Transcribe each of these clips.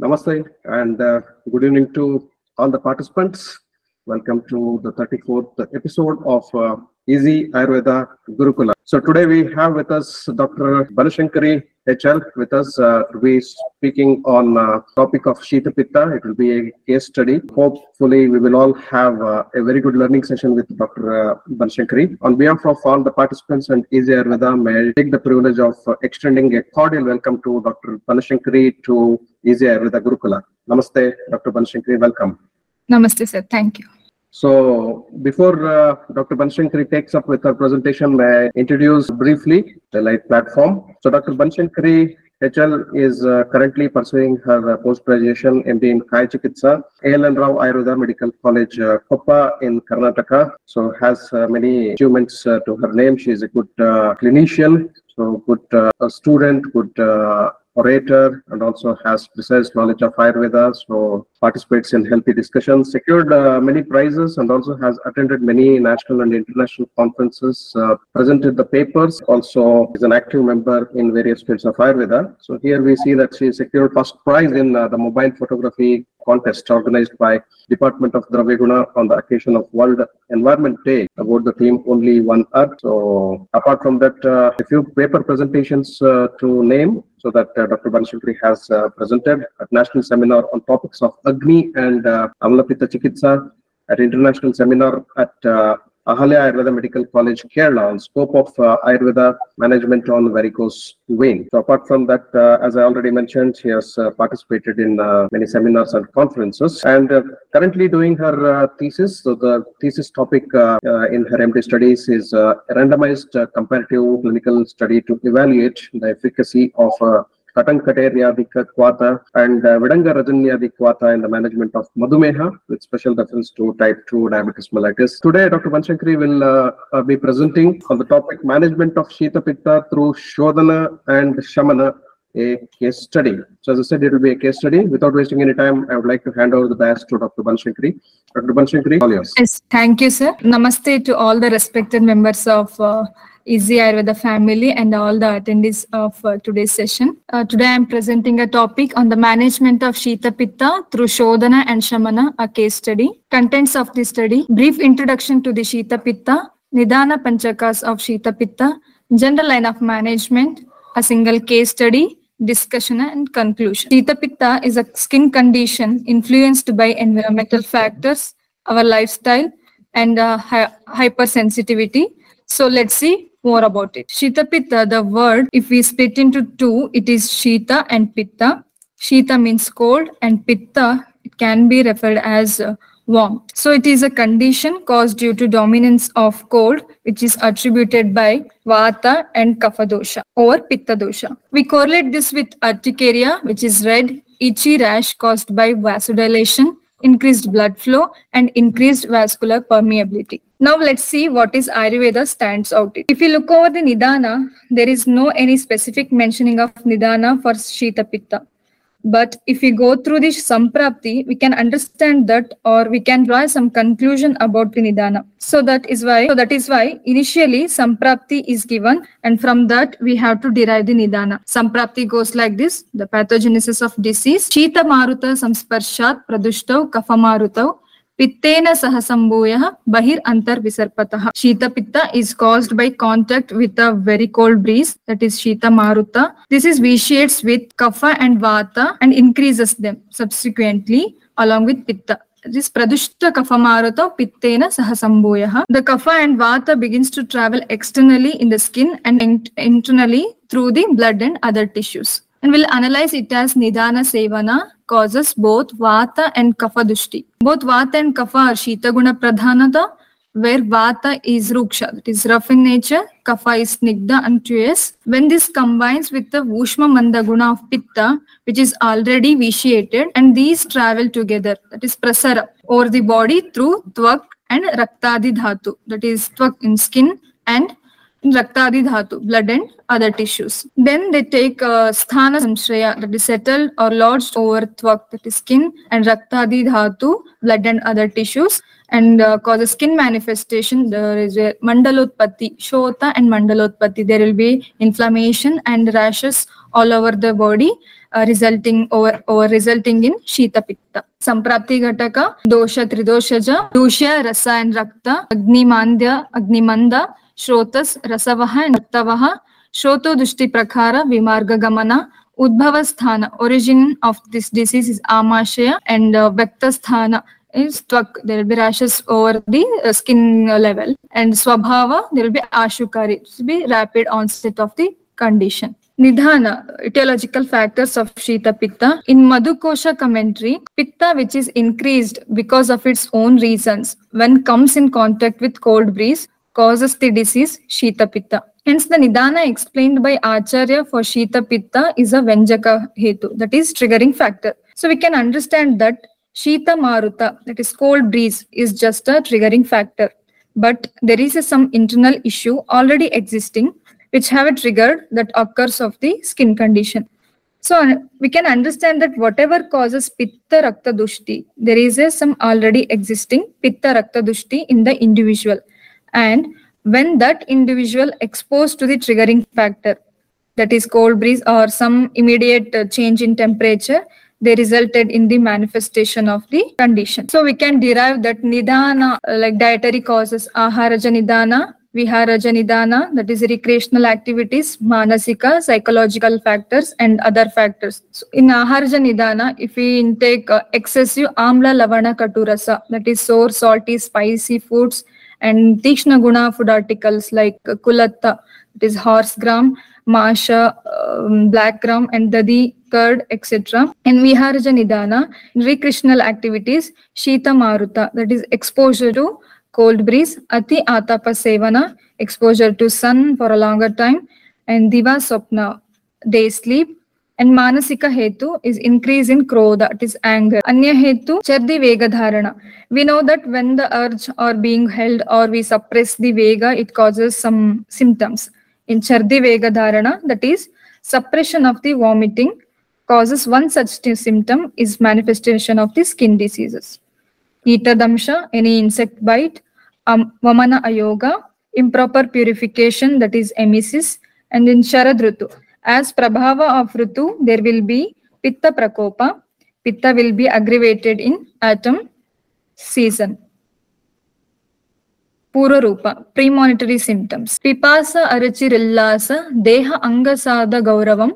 Namaste and uh, good evening to all the participants. Welcome to the 34th episode of uh, Easy Ayurveda Gurukula. So today we have with us Dr. Banashankari HL with us. Uh, we speaking on uh, topic of Shita Pitta. It will be a case study. Hopefully we will all have uh, a very good learning session with Dr. Uh, Banashankari. On behalf of all the participants and Easy Ayurveda, may I take the privilege of uh, extending a cordial welcome to Dr. Banashankari to Easy Ayurveda Gurukula. Namaste, Dr. Banashankari. Welcome. Namaste, sir. Thank you. So before uh, Dr. Banshankari takes up with her presentation, may I introduce briefly the Light platform. So Dr. Banshankari HL is uh, currently pursuing her uh, post-graduation MD in Kaya Chikitsa, ALN Rao Ayurveda Medical College, uh, Koppa in Karnataka. So has uh, many achievements uh, to her name. She is a good uh, clinician, so good uh, student, good orator and also has precise knowledge of Ayurveda, so participates in healthy discussions, secured uh, many prizes and also has attended many national and international conferences, uh, presented the papers, also is an active member in various fields of Ayurveda. So here we see that she secured first prize in uh, the mobile photography contest organized by Department of Dravyaguna on the occasion of World Environment Day about the theme Only One Earth. So apart from that, uh, a few paper presentations uh, to name so that uh, Dr. Banshankari has uh, presented at national seminar on topics of Agni and uh, Chikitsa at international seminar at uh, Ahalia Ayurveda Medical College, Kerala on scope of uh, Ayurveda management on varicose vein. So apart from that, uh, as I already mentioned, she has uh, participated in uh, many seminars and conferences and uh, currently doing her uh, thesis. So the thesis topic in her MD studies is a randomized comparative clinical study to evaluate the efficacy of uh, Katankateryadika Kwata and uh, Vidanga Rajanyadi Kwata in the management of Madhumeha with special reference to type 2 diabetes mellitus. Today, Dr. Banshankari will uh, uh, be presenting on the topic management of Shita Pitta through Shodhana and Shamana, a case study. So as I said, it will be a case study. Without wasting any time, I would like to hand over the badge to Dr. Banshankari. Dr. Banshankari, all yours. Yes, thank you, sir. Namaste to all the respected members of uh, Easy Ayurveda family and all the attendees of uh, today's session. Uh, today I am presenting a topic on the management of Shita Pitta through Shodhana and Shamana, a case study. Contents of the study, brief introduction to the Shita Pitta, Nidana Panchakas of Shita Pitta, general line of management, a single case study, discussion and conclusion. Shita Pitta is a skin condition influenced by environmental factors, our lifestyle, and uh, hy- hypersensitivity. So let's see more about it. Shita Pitta, the word, if we split into two, it is Shita and Pitta. Shita means cold and Pitta, it can be referred as uh, warm. So it is a condition caused due to dominance of cold, which is attributed by Vata and Kapha dosha or Pitta dosha. We correlate this with urticaria, which is red, itchy rash caused by vasodilation, increased blood flow, and increased vascular permeability. Now let's see what is Ayurveda stands out. If you look over the Nidana, there is no any specific mentioning of Nidana for Shita Pitta. But if we go through this Samprapti, we can understand that or we can draw some conclusion about the Nidana. So that is why, so that is why initially Samprapti is given and from that we have to derive the Nidana. Samprapti goes like this, the pathogenesis of disease. Shita Maruta Samsparshat Pradushtav Kapha Marutav Pittena sahasambhuya bahir antar visarpatah. Shita Pitta is caused by contact with a very cold breeze, that is Shita Maruta. This is vitiates with Kapha and Vata and increases them subsequently along with Pitta. This Pradushta Kapha Maruta Pittena sahasambhuya. The Kapha and Vata begins to travel externally in the skin and internally through the blood and other tissues. And we'll analyze it as Nidana Sevana causes both Vata and Kapha Dushti. Both Vata and Kapha are Shita Guna Pradhanata, where Vata is Ruksha, that is rough in nature, Kapha is Snigdha and Tuyas. When this combines with the Vushma Manda Guna of Pitta, which is already vitiated, and these travel together, that is Prasara, over the body through Tvak and Raktadi Dhatu, that is Tvak in skin and Raktadi Dhatu, blood and other tissues. Then they take uh, Sthana Samshraya, that is settled or lodged over Tvak, that is skin, and Raktadi Dhatu, blood and other tissues, and uh, causes skin manifestation. There is a Mandalotpatti, Shota and Mandalotpatti. There will be inflammation and rashes all over the body, uh, resulting over over resulting in shita pitta samprapti ghataka dosha tridoshaja dusha rasa and rakta agnimandya agnimanda shrotas rasavaha and raktavaha shroto dushti prakhara vimarga gamana udbhava sthana origin of this disease is amashaya and uh, is twak there will be rashes over the uh, skin level and swabhava there will be ashukari it will be rapid onset of the condition nidhana etiological factors of shita pitta in madhukosha commentary pitta which is increased because of its own reasons when comes in contact with cold breeze causes the disease shita pitta hence the nidana explained by acharya for shita pitta is a venjaka hetu that is triggering factor so we can understand that Shita Maruta, that is cold breeze, is just a triggering factor. But there is a, some internal issue already existing which have a trigger that occurs of the skin condition. So we can understand that whatever causes Pitta Rakta Dushti, there is a, some already existing Pitta Rakta Dushti in the individual. And when that individual exposed to the triggering factor, that is cold breeze or some immediate uh, change in temperature, they resulted in the manifestation of the condition. So we can derive that nidana, uh, like dietary causes, aharaja nidana, viharaja nidana, that is recreational activities, manasika, psychological factors, and other factors. So in aharaja nidana, if we intake uh, excessive amla lavana katurasa, that is sour, salty, spicy foods, and tikshna guna food articles like kulatta, it is horse gram, masha, um, black gram, and dadi, curd, etc. And viharaja nidana, recreational activities, shita maruta, that is exposure to cold breeze, ati atapa sevana, exposure to sun for a longer time, and diva sopna, day sleep. And manasika hetu is increase in krodha, it is anger. Anya hetu, chardi vega dharana. We know that when the urge or being held or we suppress the vega, it causes some symptoms. In chardi vega dharana, that is suppression of the vomiting, causes one such symptom is manifestation of the skin diseases. Etadamsha, any insect bite, um, Vamana Ayoga, improper purification, that is emesis, and in Sharad Ritu. As Prabhava of Ritu, there will be Pitta Prakopa. Pitta will be aggravated in autumn season. Purarupa, premonitory symptoms. Pipasa Arachirillasa, Deha Angasada Gauravam,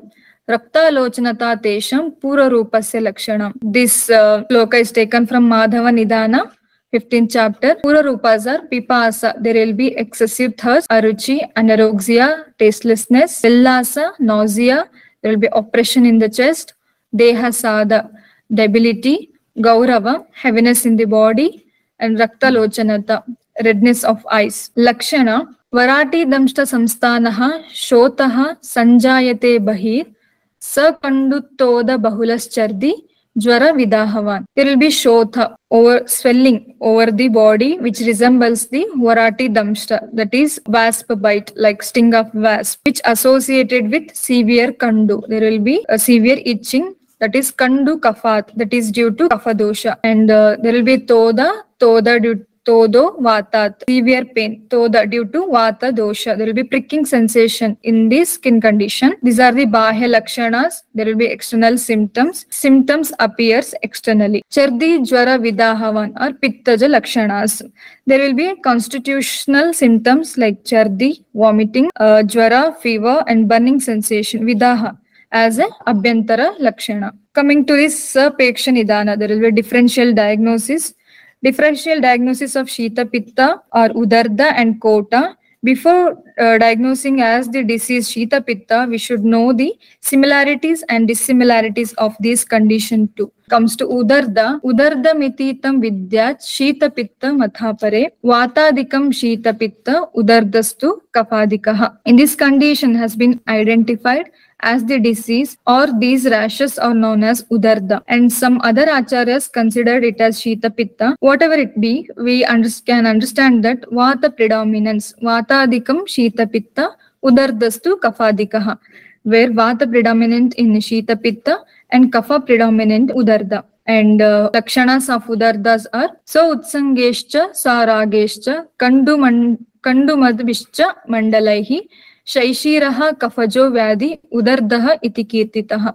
Raktalochanata Tesham, Purarupasya Lakshanam. This uh, is taken from Madhava Nidana, 15th chapter. Purarupas are pipasa. There will be excessive thirst, aruchi, anorexia, tastelessness, villasa, nausea. There will be oppression in the chest, deha sada, debility, gaurava, heaviness in the body, and raktalochanata, redness of eyes. Lakshana, varati damshta samstanaha, shotaha, sanjayate bahir, sakanduttoda bahulaschardi, Jwara Vidahavan. There will be Shotha, over swelling over the body, which resembles the Varati Damshta, that is wasp bite, like sting of wasp, which associated with severe Kandu. There will be a severe itching, that is Kandu Kafat, that is due to Kafadosha. And uh, there will be Toda, Toda due Todo Vatat, severe pain, Toda due to Vata dosha. There will be pricking sensation in the skin condition. These are the Bahya Lakshanas. There will be external symptoms. Symptoms appears externally. Chardi Jwara Vidahavan or Pittaja Lakshanas. There will be constitutional symptoms like Chardi, vomiting, uh, Jwara, fever and burning sensation. Vidaha as a Abhyantara Lakshana. Coming to this Sapeksha Nidana, there will be differential diagnosis differential diagnosis of Shita Pitta or Udarda and Kota. Before uh, diagnosing as the disease Shita Pitta, we should know the similarities and dissimilarities of this condition too. Comes to Udarda, Udarda mititam vidyat Shita Pitta mathapare, Vatadikam Shita Pitta Udardastu Kafadikaha. In this condition has been identified as the disease or these rashes are known as udarda and some other acharyas considered it as shita pitta whatever it be we under- can understand that vata predominance vatadikam shita kafadikaha where vata predominant in shita pitta and kapha predominant udarda and uh, lakshanas of udardas are so utsangescha sarageshcha kandu man kandu madvischa mandalaihi शैशीरः कफजो व्याधि उदर्दः इति कीर्तितः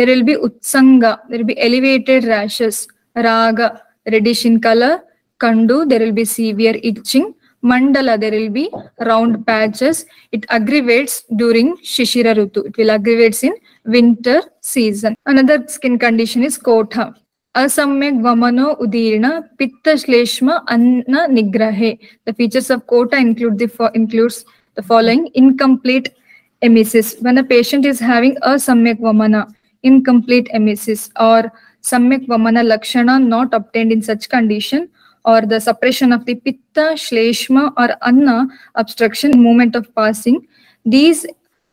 there will be utsanga, there will be elevated rashes, raga, reddish in color, kandu, there will be severe itching, mandala, there will be round patches. It aggravates during shishira rutu. It will aggravates in winter season. Another skin condition is kotha. Asamyak vamano udirna pitta shleshma anna nigrahe. The features of kota include the includes the following incomplete emesis. When a patient is having asamyak vamana, incomplete emesis, or samyak vamana lakshana not obtained in such condition, or the suppression of the pitta, shleshma, or anna obstruction moment of passing, these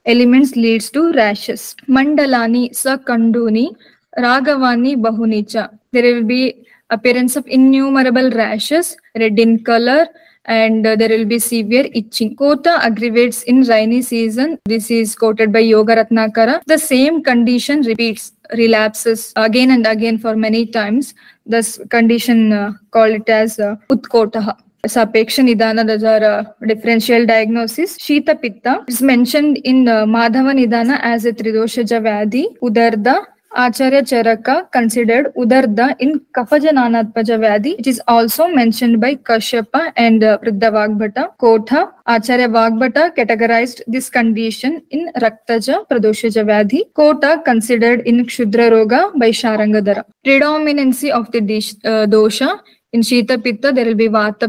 elements leads to rashes. Mandalani, sakanduni, ragavani, bahunicha. There will be appearance of innumerable rashes, red in color, and uh, there will be severe itching. Kota aggravates in rainy season. This is quoted by Yoga Ratnakara. The same condition repeats, relapses again and again for many times. This condition uh, called it as uh, Utkotaha. Sapeksha Nidana, those are uh, differential diagnosis. Shita Pitta is mentioned in uh, Madhava Nidana as a Tridoshaja Vyadi, Udarda, Acharya Charaka considered Udarda in Kafajananatpaja Vyadhi. It is also mentioned by Kashyapa and uh. Kotha, Acharya Vagbhata categorized this condition in Raktaja Pradoshaja Vyadhi. Kota considered in Kshudra Roga by Sharangadhara. Predominancy of the dish, uh, dosha in Shita Pitta there will be Vata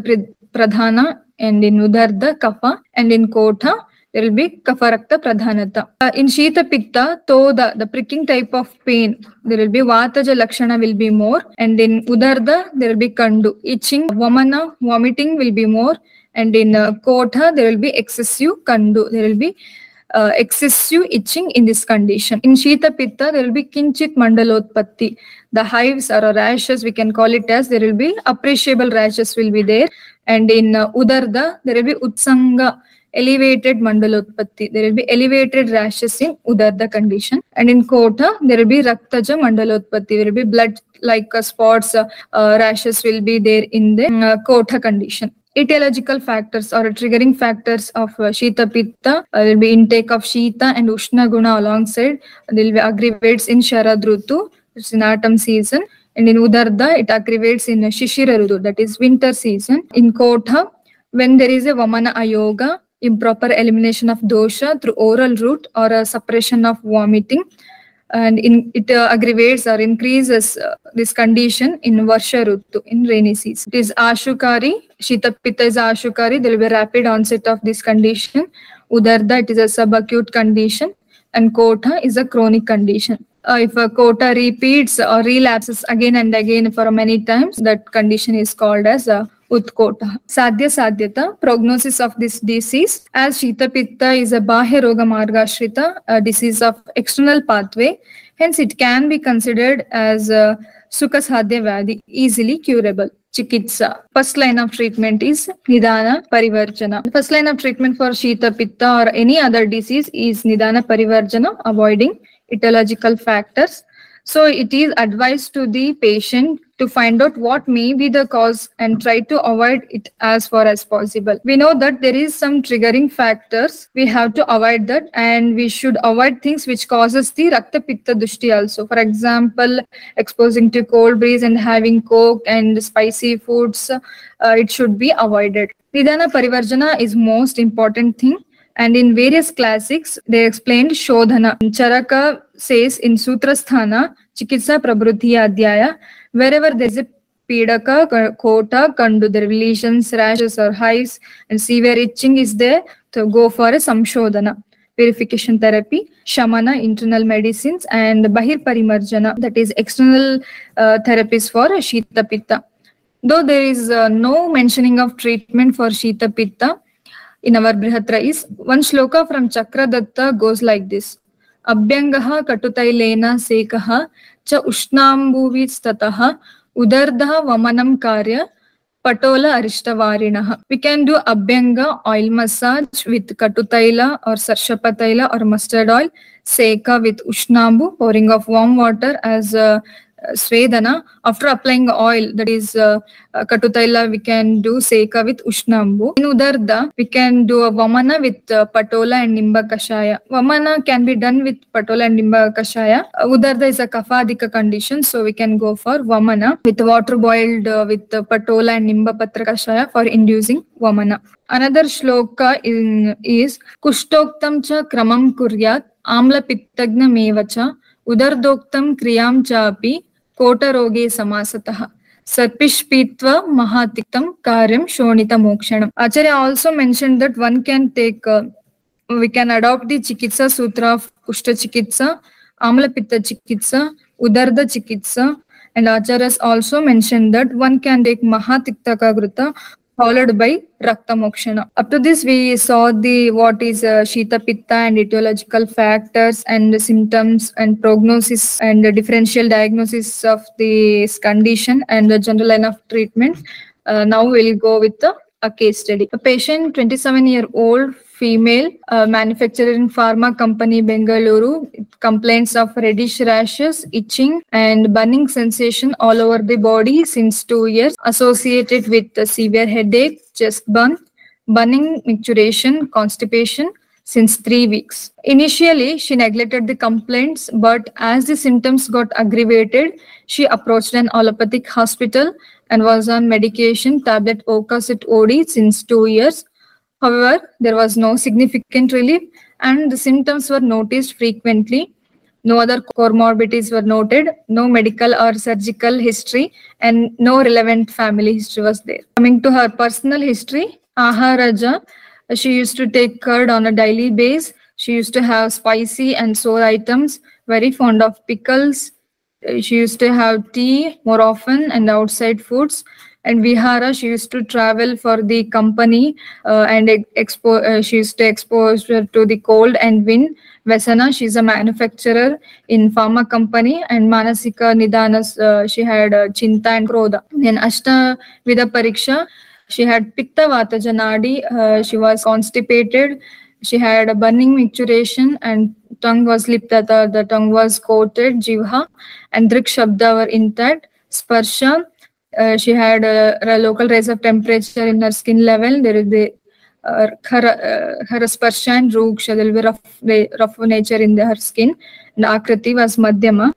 Pradhana and in Udarda Kapha and in Kotha there will be Kafarakta Pradhanata. Uh, in Shita Pitta, Toda, the pricking type of pain, there will be Vataja Lakshana will be more and in Udarda there will be Kandu. Itching, Vamana, vomiting will be more and in uh, Kotha there will be excessive Kandu. There will be uh, excessive itching in this condition. In Shita Pitta, there will be Kinchit Mandalotpatti. The hives or rashes, we can call it as, there will be appreciable rashes will be there. And in uh, Udarda, there will be Utsanga, elevated Mandalotpatti. There will be elevated rashes in Udarda condition. And in Kota, there will be Raktaja Mandalotpatti. There will be blood like uh, spots, uh, uh, rashes will be there in the uh, Kota condition etiological factors or triggering factors of uh, Shita Pitta uh, will be intake of Shita and Ushna Guna alongside. There will be aggravates in Sharad Rutu, it's in autumn season. And in Udarda, it aggravates in Shishira Rutu, that is winter season. In Kotha, when there is a Vamana Ayoga, improper elimination of dosha through oral route or a suppression of vomiting, and in, it uh, aggravates or increases uh, this condition in Varsha Rutu, in rainy season. It is Ashukari, Shita Pitta is Ashukari, there will be rapid onset of this condition. Udarda, it is a subacute condition. And Kota is a chronic condition. Uh, if a Kota repeats or relapses again and again for many times, that condition is called as a उत्कोट साध्य साध्यता prognosis of this disease as शीतपित्त is a बाह्य रोग मार्गाश्रित disease of external pathway hence it can be considered as सुख साध्य व्याधि easily curable चिकित्सा first line of treatment is निदान परिवर्जन first line of treatment for शीत पित्त और एनी अदर डिसीज इज़ निदान परिवर्जन avoiding etiological factors so it is advise to the patient to find out what may be the cause and try to avoid it as far as possible. We know that there is some triggering factors. We have to avoid that and we should avoid things which causes the Rakta Pitta Dushti also. For example, exposing to cold breeze and having coke and spicy foods, uh, it should be avoided. Nidana Parivarjana is most important thing and in various classics they explained shodhana charaka says in sutrasthana chikitsa prabhrutiya adhyaya wherever there is a pidaka ka- kota kandu the lesions rashes or hives and severe itching is there to go for a samshodhana purification therapy shamana internal medicines and bahir parimarjana that is external uh, therapies for shita pitta though there is uh, no mentioning of treatment for shita pitta in our Brihatra is one shloka from Chakradatta goes like this. Abhyangaha katutailena sekaha cha ushnambuvistataha udardaha vamanam karya patola arishtavarinah. We can do abhyanga oil massage with katutaila or sarshapataila or mustard oil, seka with ushnambu, pouring of warm water as uh, uh, Svedana. After applying oil, that is uh, uh, Katutaila, we can do Seka with Ushnambu. In Udarda, we can do a Vamana with uh, Patola and Nimba Kashaya. Vamana can be done with Patola and Nimba Kashaya. Uh, Udarda is a Kafadika condition, so we can go for Vamana with water boiled uh, with uh, Patola and Nimba Patra Kashaya for inducing Vamana. Another shloka in, is Kushtoktam cha kramam kuryat amla pittagnamev cha उदर्दोक्तं क्रियां चापि कोटरोगे समासतः। सर्पिश पीत्व महातिक्तम कार्यम शोणित मोक्षण आचार्य also mention that one can take we can adopt the चिकित्सा सूत्र ऑफ़ कुष्ठ चिकित्सा आम्लपित्त चिकित्सा उदर्द चिकित्सा and Acharya also mention that one can take महातिक्त कृत followed by Rakta Mokshana. Up to this, we saw the what is uh, Shita Pitta and etiological factors and symptoms and prognosis and differential diagnosis of this condition and the general line of treatment. Uh, now we'll go with the, a case study. A patient, 27 year old female, uh, manufacturer in pharma company Bengaluru, complaints of reddish rashes, itching, and burning sensation all over the body since two years, associated with severe headache, chest burn, burning, micturition, constipation since three weeks. Initially, she neglected the complaints, but as the symptoms got aggravated, she approached an allopathic hospital and was on medication tablet Okacet OD since two years. However, there was no significant relief and the symptoms were noticed frequently. No other comorbidities were noted, no medical or surgical history, and no relevant family history was there. Coming to her personal history, Aharaja, she used to take curd on a daily basis. She used to have spicy and sour items, very fond of pickles. She used to have tea more often and outside foods. And Vihara, she used to travel for the company uh, and ex- expo- uh, she used to expose to the cold and wind. Vesana, she's a manufacturer in pharma company and Manasika Nidanas, uh, she had uh, Chinta and Krodha. Then Ashta Vida Pariksha, she had Pitta Vata Janadi, uh, she was constipated, she had a burning micturition and tongue was liptata, the tongue was coated, jivha and Drik Shabda were intact. Sparsha, she had a, local rise of temperature in her skin level. There is the uh, her, uh, her sparsha and ruksha, there will be rough, rough nature in the, her skin. And Akriti was Madhyama.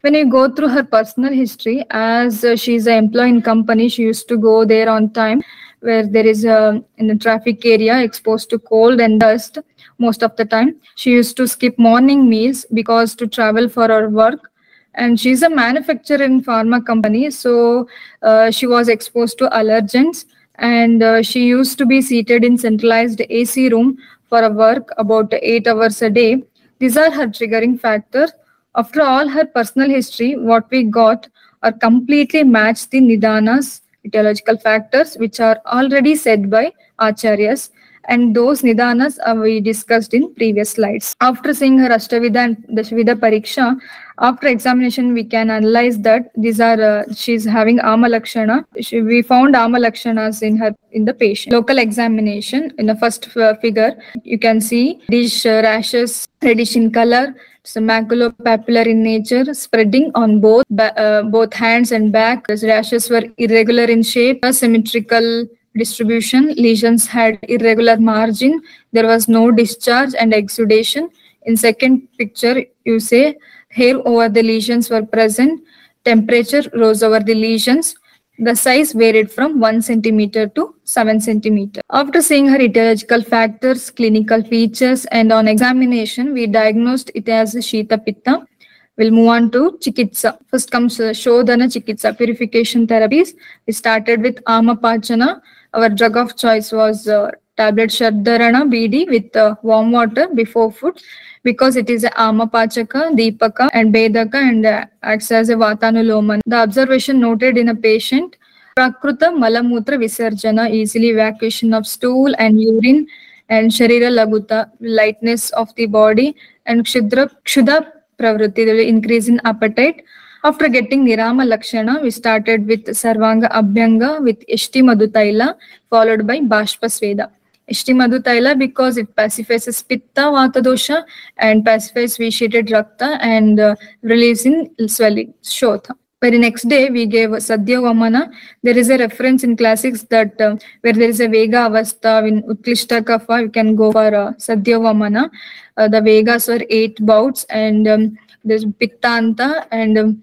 When you go through her personal history, as uh, she's an employee in company, she used to go there on time where there is a in the traffic area exposed to cold and dust most of the time. She used to skip morning meals because to travel for her work and she's a manufacturer in pharma company so uh, she was exposed to allergens. And uh, she used to be seated in centralized ac room for a work about 8 hours a day. These are her triggering factors after all her personal history what we got are completely matched the nidanas etiological factors which are already said by acharyas and those nidanas uh, we discussed in previous slides. After seeing her Ashtavida and Dashvida Pariksha, after examination we can analyze that these are uh, she's having Ama Lakshana. She, we found Ama Lakshanas in her in the patient. Local examination in the first uh, figure you can see these uh, rashes reddish in color. So maculopapular in nature, spreading on both uh, both hands and back. The rashes were irregular in shape, asymmetrical distribution. Lesions had irregular margin. There was no discharge and exudation. In second picture, you say hair over the lesions were present. Temperature rose over the lesions. The size varied from 1 centimeter to 7 centimeter. After seeing her etiological factors, clinical features, and on examination, we diagnosed it as Shita Pitta. We'll move on to Chikitsa. First comes Shodhana Chikitsa, purification therapies. We started with Amapachana. Our drug of choice was uh, tablet Shaddharana BD with uh, warm water before food because it is Amapachaka, Deepaka, and Bedaka and uh, acts as a Vatanuloman. The observation noted in a patient Prakruta Malamutra Visarjana, easily evacuation of stool and urine, and Sharira Laguta, lightness of the body, and Kshudra, Kshuda Pravritti, the increase in appetite. After getting Nirama Lakshana, we started with Sarvanga Abhyanga with Ishti Madhutaila, followed by Bashpa Sveda. Ishtimadu Taila because it pacifies Pitta Vata dosha and pacifies vitiated Rakta and uh, releasing swelling, Shotha. Very next day, we gave Sadhya Vamana. There is a reference in classics that uh, where there is a Vega Avastha in Utklishta Kapha, you can go for uh, Sadhya Vamana. Uh, the Vegas were eight bouts and um, there's Pittanta and um,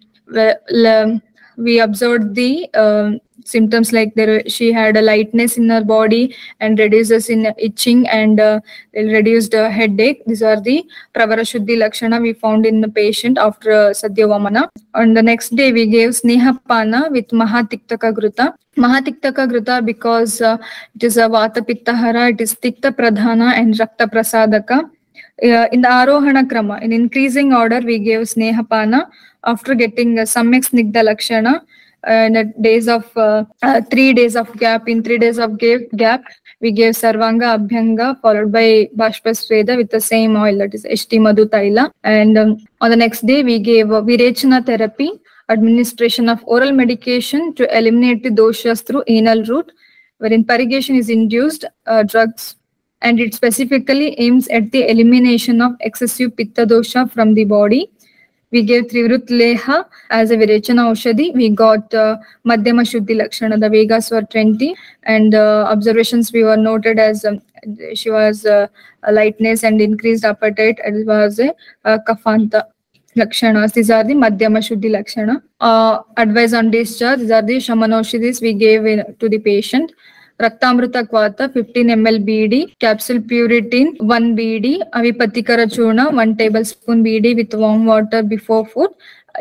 we- observed the um symptoms like there she had a lightness in her body and reduces in itching and uh, reduced uh, headache. These are the pravara shuddhi lakshana we found in the patient after uh, sadhya vamana on the next day we gave snehapana with mahatiktaka gruta. Mahatiktaka gruta because uh, it is a vata pittahara it is tikta pradhana and rakta prasadaka uh, in the arohana krama in increasing order we gave snehapana after getting uh, samyak snigdha lakshana uh, in the days of uh, uh, three days of gap in three days of gap, gap we gave sarvanga abhyanga followed by bashpasveda with the same oil that is ht madhu taila. And um, on the next day we gave uh, virechana therapy administration of oral medication to eliminate the doshas through anal route wherein purgation is induced uh, drugs and it specifically aims at the elimination of excessive pitta dosha from the body we gave Trivrut Leha as a Virechana Aushadhi. We got uh, Madhyama Shuddhi Lakshana, the Vegas were 20, and uh, observations we were noted as um, she was uh, lightness and increased appetite, as was a uh, Kafanta. Lakshanas. These are the Madhyama Shuddhi Lakshana. Uh, advice on discharge. These are the shaman Shamanoshidis we gave in, to the patient. Kvata 15 ml BD, capsule Puritin 1 BD, Avipatikara Churna 1 tablespoon BD with warm water before food.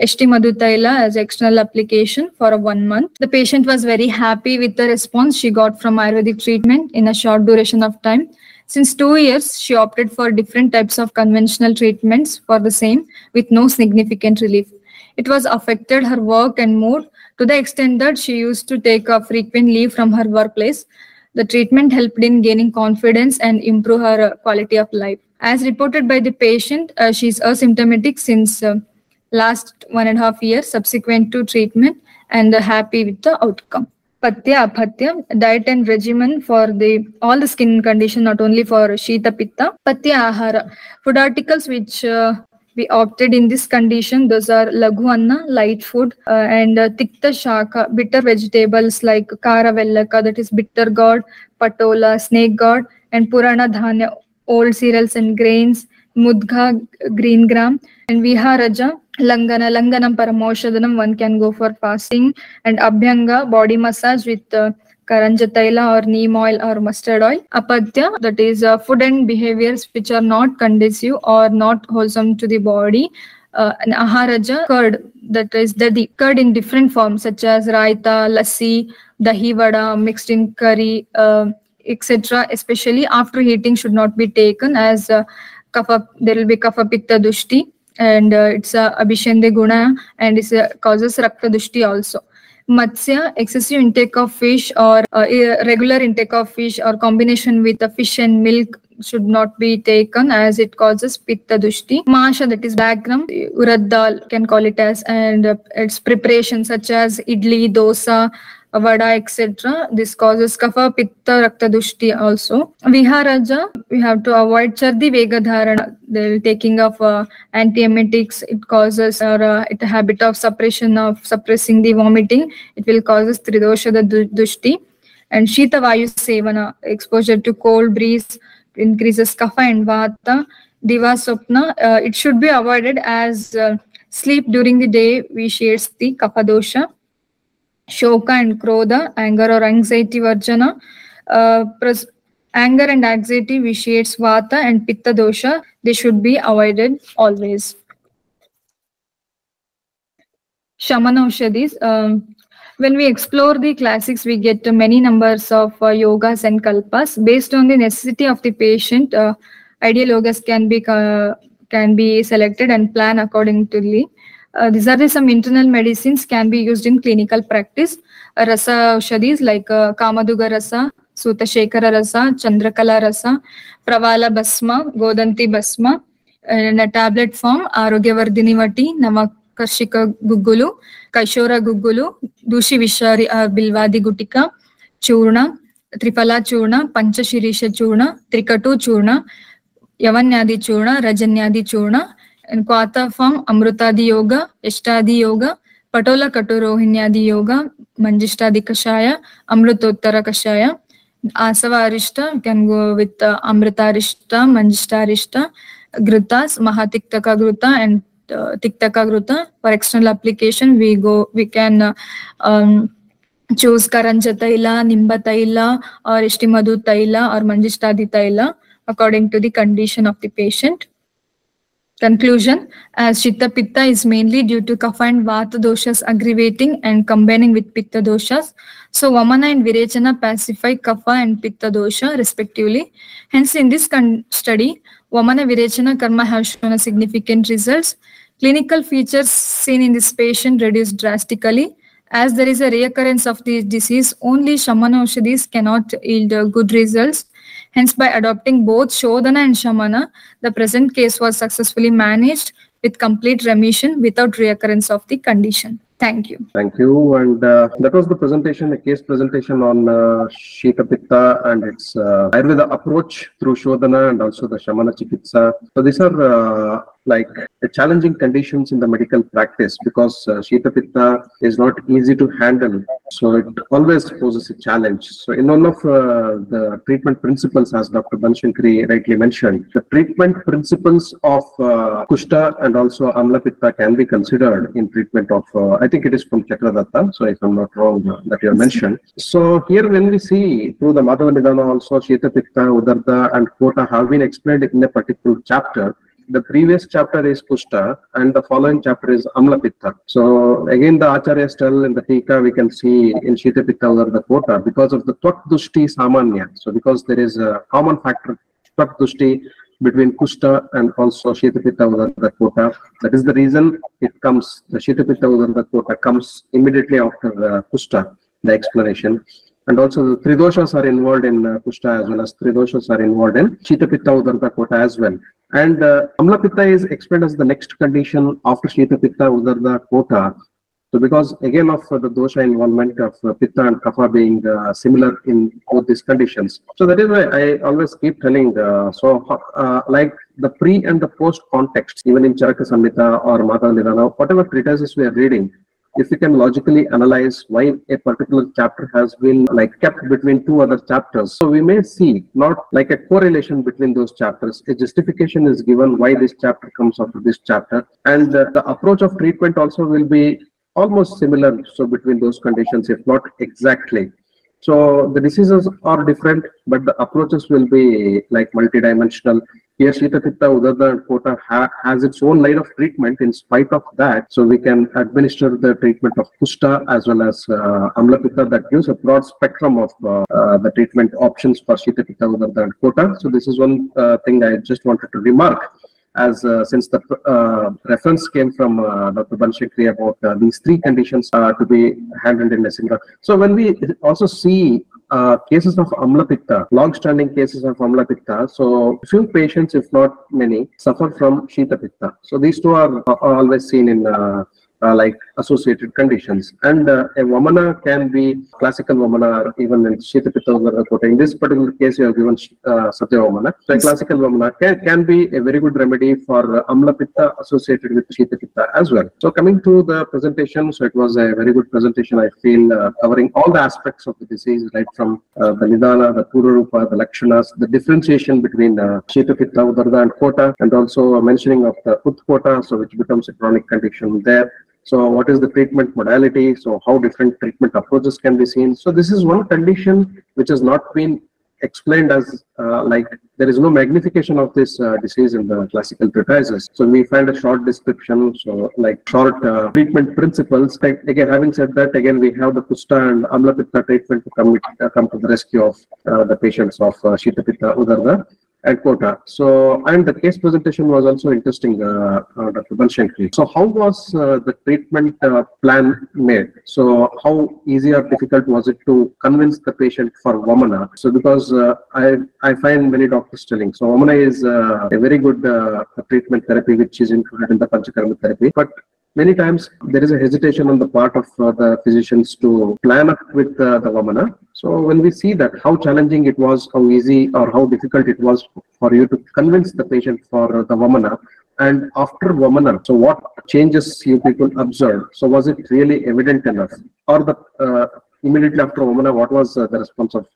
HT Madhutaila as external application for a one month. The patient was very happy with the response she got from Ayurvedic treatment in a short duration of time. Since two years, she opted for different types of conventional treatments for the same with no significant relief. It was affected her work and mood to the extent that she used to take a frequent leave from her workplace. The treatment helped in gaining confidence and improve her uh, quality of life. As reported by the patient, uh, she is asymptomatic since uh, last one and a half years subsequent to treatment and uh, happy with the outcome. Patya Apatya, diet and regimen for the all the skin condition, not only for Shita Pitta. Patya Ahara, food articles which uh, we opted in this condition. Those are laghu anna light food uh, and uh, tikta shaka bitter vegetables like kara vellaka that is bitter gourd patola snake gourd and purana dhanya old cereals and grains mudga green gram and viharaja langana langanam paramoshadhanam one can go for fasting and abhyanga body massage with uh, karanja taila or neem oil or mustard oil. Apadya, that is uh, food and behaviors which are not conducive or not wholesome to the body. Uh, aharaja, curd, that is the, curd in different forms such as raita, lassi, dahi vada, mixed in curry, uh, etc. Especially after heating should not be taken as uh, kapha, there will be kapha pitta dushti and uh, it's a abhishende guna and it uh, causes rakta dushti also. Matsya, excessive intake of fish or uh, irregular intake of fish or combination with the fish and milk should not be taken as it causes pitta dushti. Masha, that is background, urad dal can call it as, and uh, its preparation such as idli, dosa, vada, etc. This causes kapha, pitta, rakta dushti also. Viharaja, we have to avoid chardi vega dharana, the taking of uh, antiemetics. It causes or uh, it habit of suppression of suppressing the vomiting. It will causes tridosha the du- dushti. And shita vayu sevana, exposure to cold breeze increases kapha and vata. Diva sopna, uh, it should be avoided as uh, sleep during the day vitiates the kapha dosha. Shoka and Krodha, anger or anxiety varjana. Uh, anger and anxiety vitiates Vata and Pitta dosha. They should be avoided always. Shamana Ushadis. When we explore the classics, we get many numbers of uh, yogas and kalpas. Based on the necessity of the patient, uh, ideal yogas can be uh, can be selected and planned accordingly. Uh, these are the some internal medicines can be used in clinical practice. Uh, rasa ushadis like uh, Kamaduga rasa, Suta Shekara rasa, Chandrakala rasa, Pravala basma, Godanti basma, in a tablet form, Arogyavardhini vati, Navakarshika guggulu, Kaishora guggulu, Dushi Vishari uh, Bilvadi gutika, Churna, Triphala Churna, Panchashirisha Churna, Trikatu Churna, Yavanyadi Churna, Rajanyadi Churna, and Kwata form Amrutadi Yoga, Ishtadi Yoga, Patola Katurohinyadi Yoga, Manjishtadi Kashaya, Amrutottara Kashaya, Asava Arishta, you can go with uh, Amrita Arishta, Manjishta Arishta, Grutas, Mahatiktaka Gruta, and uh, Tiktaka Gruta. For external application, we go, we can uh, um, choose Karanja Taila, Nimba Taila, or Ishtimadu Taila, or Manjishtadi Taila, according to the condition of the patient. Conclusion As Shita Pitta is mainly due to Kapha and Vata doshas aggravating and combining with Pitta doshas, so Vamana and Virechana pacify Kapha and Pitta dosha respectively. Hence, in this study, Vamana Virechana karma have shown a significant results. Clinical features seen in this patient reduced drastically. As there is a reoccurrence of this disease, only Shamana cannot yield good results. Hence, by adopting both Shodhana and Shamana, the present case was successfully managed with complete remission without reoccurrence of the condition. Thank you. Thank you. And uh, that was the presentation, a case presentation on uh, Shita Pitta and its uh, Ayurveda approach through Shodhana and also the Shamana Chikitsa. So these are uh, like the challenging conditions in the medical practice because uh, Shita Pitta is not easy to handle. So it always poses a challenge. So in one of uh, the treatment principles, as Dr. Banshankari rightly mentioned, the treatment principles of uh, Kushta and also Amla Pitta can be considered in treatment of, uh, I think it is from Chakradatta, so if I'm not wrong, uh, that you have mentioned. So here when we see through the Madhava Nidana also, Shita Pitta, Udarda and Kota have been explained in a particular chapter the previous chapter is Kushta and the following chapter is Amla Pitta. So again the Acharyas tell in the Tika we can see in Shita Pitta or the Kota because of the Twat Dushti Samanya. So because there is a common factor Twat Dushti between Kushta and also or the Kota. That is the reason it comes, the or the Kota comes immediately after the Kushta, the explanation. And also the Tridoshas are involved in uh, Kushta as well as Tridoshas are involved in Shita Pitta Udarda Kota as well. And uh, Amla Pitta is explained as the next condition after Shita Pitta Udarda Kota. So because again of uh, the dosha involvement of uh, Pitta and Kapha being uh, similar in both these conditions. So that is why I always keep telling, uh, so uh, like the pre and the post context, even in Charaka Samhita or Mata Nidana, whatever treatises we are reading, if we can logically analyze why a particular chapter has been like kept between two other chapters. So we may see not like a correlation between those chapters a justification is given why this chapter comes after this chapter. And uh, the approach of treatment also will be almost similar so between those conditions if not exactly so the diseases are different but the approaches will be like multidimensional here, Shita Pitta, Udarda and Kota ha has its own line of treatment. In spite of that, so we can administer the treatment of Kusta as well as uh, Amla Pitta that gives a broad spectrum of uh, uh, the treatment options for Shita Pitta, Udarda and Kota. So this is one uh, thing I just wanted to remark as uh, since the uh, reference came from uh, Dr. Banshikri about uh, these three conditions uh, to be handled in a single. So when we also see uh, cases of Amla Pitta, long-standing cases of Amla Pitta, so few patients, if not many, suffer from Shita Pitta. So these two are, are always seen in uh, like associated conditions. And uh, a Vamana can be classical Vamana or even in Shita Pitta Udarata. In this particular case, you have given uh, Sadhya Vamana. So a classical Vamana can, can be a very good remedy for uh, Amla Pitta associated with Shita Pitta as well. So coming to the presentation, so it was a very good presentation, I feel, uh, covering all the aspects of the disease, right from uh, the Nidana, the Pururupa, the Lakshanas, the differentiation between uh, Shita Pitta, Udarda and Kota, and also mentioning of the Utkota, so which becomes a chronic condition there. So what is the treatment modality? So how different treatment approaches can be seen? So this is one condition which has not been explained as uh, like there is no magnification of this uh, disease in the classical treatises. So we find a short description, so like short uh, treatment principles. Again, having said that, again we have the Kusta and Amla Pitta treatment to come, uh, come to the rescue of uh, the patients of uh, Shita Pitta Udarda at quota. So, and the case presentation was also interesting, uh, uh, Dr. Banshankri. So, how was uh, the treatment uh, plan made? So, how easy or difficult was it to convince the patient for Vamana? So, because uh, I I find many doctors telling, so Vamana is uh, a very good uh, treatment therapy which is included in the Panchakarma therapy, but many times there is a hesitation on the part of the physicians to plan up with the Vamana. So when we see that, how challenging it was, how easy or how difficult it was for you to convince the patient for the Vamana, and after Vamana, so what changes you people observed? So was it really evident enough, or the uh, immediately after Vamana, what was uh, the response of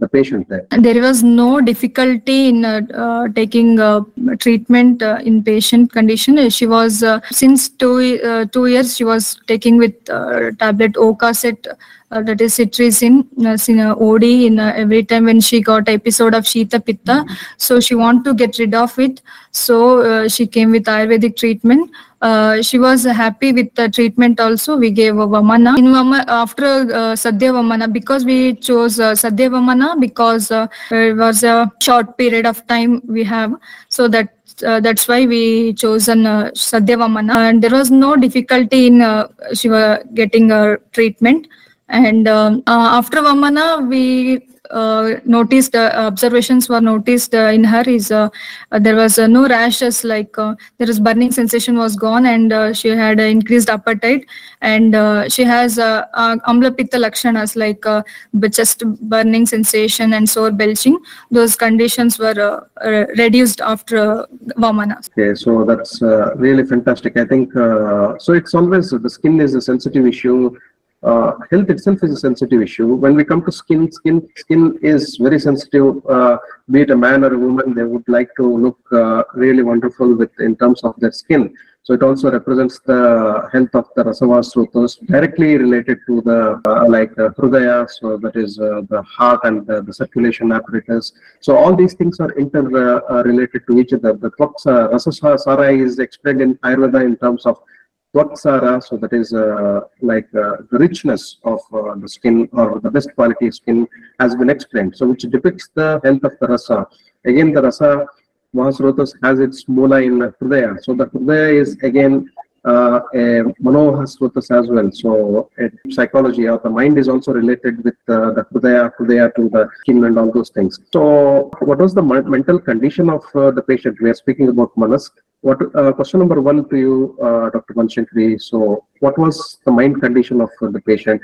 the patient there? There was no difficulty in uh, uh, taking uh, treatment uh, in patient condition. She was since two two years she was taking with tablet Okacet, uh, that is cetirizine, uh, in uh, OD in uh, every time when she got episode of Shita Pitta. So she want to get rid of it. So uh, she came with Ayurvedic treatment. Uh, she was happy with the treatment also. We gave a Vamana. In Vama, after uh, Sadhya Vamana, because we chose uh, Sadhya Vamana because uh, it was a short period of time we have. So that uh, that's why we chosen uh, Sadhya Vamana. And there was no difficulty in uh, she was getting a treatment. And um, uh, after Vamana, we uh, noticed uh, observations were noticed in her is there was no rashes like uh, was burning sensation was gone and she had increased appetite and she has uh, uh, amla pitta lakshanas like just burning sensation and sore belching those conditions were reduced after vamana Okay, so that's really fantastic. I think so. It's always the skin is a sensitive issue. Uh, health itself is a sensitive issue. When we come to skin, skin skin is very sensitive. Uh, be it a man or a woman, they would like to look uh, really wonderful with in terms of their skin. So it also represents the health of the rasavasrutas directly related to the uh, like uh, hrudaya, so that is uh, the heart and the, the circulation apparatus. So all these things are interrelated uh, uh, to each other. The tvaksa, rasasara is explained in Ayurveda in terms of tvaksara, so that is uh, like uh, the richness of uh, the skin or the best quality skin has been explained. So which depicts the health of the rasa. Again, the rasa Mahasrotas has its mula in Hrudaya. So the Hrudaya is again uh, a Manohasrotas as well. So uh, psychology or the mind is also related with uh, the Hrudaya, Hrudaya to the skin and all those things. So what was the men- mental condition of uh, the patient? We are speaking about Manas. What uh, question number one to you, uh, Dr. Banshankari. So what was the mind condition of uh, the patient?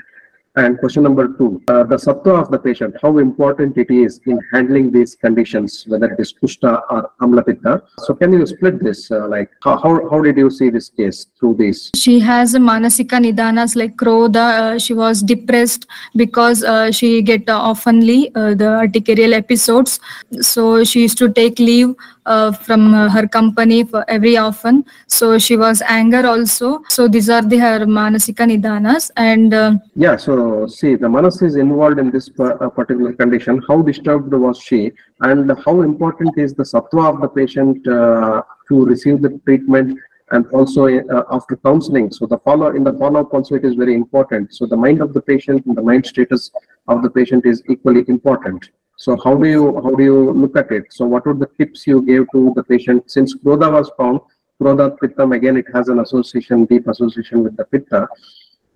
And question number two, uh, the sattva of the patient, how important it is in handling these conditions, whether it is kushta or amlapitta. So can you split this? Uh, like how, how, did you see this case through this? she has a manasika nidanas like krodha uh, she was depressed because uh, she get oftenly uh, the urticarial episodes so she used to take leave uh, from uh, her company for every often so she was anger also. So these are the her manasika nidanas and uh, Yeah, so see, the manas is involved in this uh, particular condition. How disturbed was she, and how important is the sattva of the patient to receive the treatment, and also uh, after counseling. So the follow in the follow-up also it is very important. So the mind of the patient and the mind status of the patient is equally important. So how do you how do you look at it? So what were the tips you gave to the patient since Krodha was found? Krodha Pittam again it has an association, deep association with the Pitta.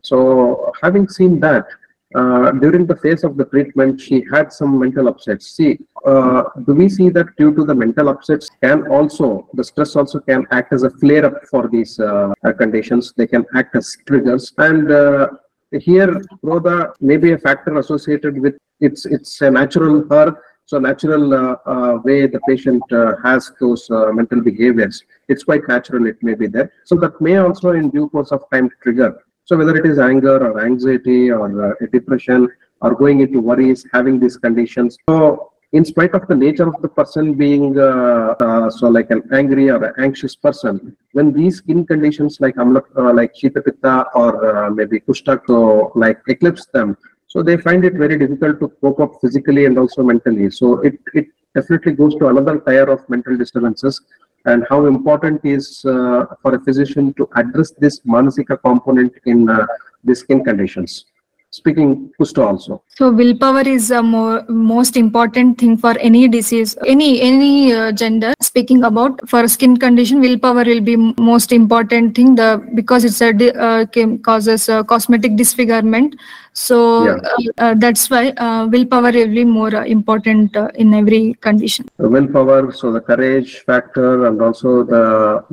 So having seen that, uh, during the phase of the treatment, she had some mental upsets. See, uh, do we see that due to the mental upsets can also, the stress also can act as a flare up for these uh, conditions. They can act as triggers. And uh, here, Krodha may be a factor associated with it's, it's a natural her so natural uh, way the patient has those mental behaviors, it's quite natural it may be there. So that may also in due course of time trigger. So whether it is anger or anxiety or uh, depression or going into worries, having these conditions. So in spite of the nature of the person being uh, uh, so like an angry or an anxious person, when these skin conditions like amla, uh, like Shita Pitta or uh, maybe Kushta so like eclipse them, so they find it very difficult to cope up physically and also mentally. So it, it definitely goes to another tier of mental disturbances and how important is uh, for a physician to address this manasika component in uh, the skin conditions. Speaking Kushta also. So willpower is a more most important thing for any disease, any any uh, gender. Speaking about for skin condition, willpower will be most important thing. The because it's a uh, causes uh, cosmetic disfigurement. So Yeah. uh, uh, that's why uh, willpower will be more uh, important uh, in every condition. Willpower, so the courage factor and also the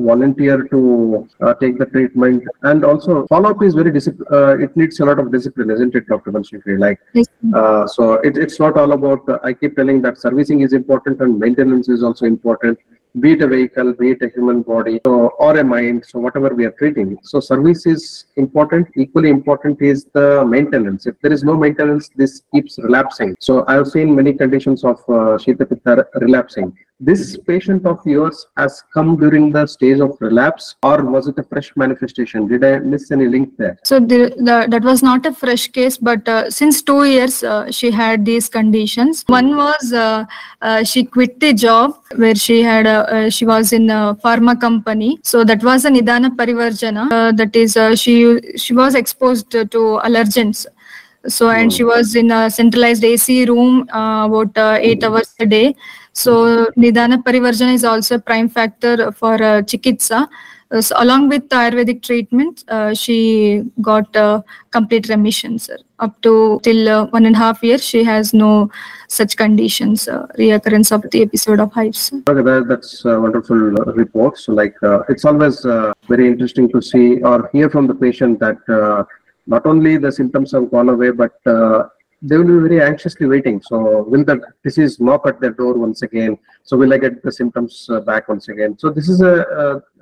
volunteer to uh, take the treatment and also follow-up is very discipline, uh, it needs a lot of discipline, isn't it, Dr. Banshikri? Like, Yes. uh, so it, it's not all about, uh, I keep telling that servicing is important and maintenance is also important. Be it a vehicle, be it a human body, so, or a mind, so whatever we are treating. So service is important. Equally important is the maintenance. If there is no maintenance, this keeps relapsing. So I have seen many conditions of uh, Shita Pitta relapsing. This patient of yours has come during the stage of relapse, or was it a fresh manifestation? Did I miss any link there? So the, the, that was not a fresh case, but uh, since two years uh, she had these conditions. One was uh, uh, she quit the job where she had uh, she was in a pharma company. So that was a nidana parivarjana. Uh, that is uh, she she was exposed to allergens. So and she was in a centralized AC room uh, about uh, eight hours a day. So nidana parivarjana is also a prime factor for uh, chikitsa. Uh, so along with Ayurvedic treatment, uh, she got complete remission, sir. Up to till uh, one and a half years, she has no such conditions, uh, reoccurrence of the episode of hives. Okay, that, that's a wonderful report. So, like, it's always very interesting to see or hear from the patient that not only the symptoms have gone away, but they will be very anxiously waiting. So, will the disease knock at their door once again? So, will I get the symptoms uh, back once again? So, this is a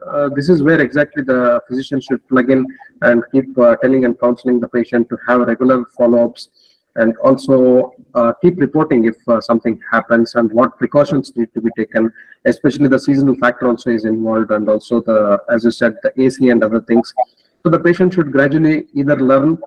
uh, this is where exactly the physician should plug in and keep uh, telling and counseling the patient to have regular follow-ups and also uh, keep reporting if uh, something happens and what precautions need to be taken especially the seasonal factor also is involved and also the as you said the ac and other things so the patient should gradually either learn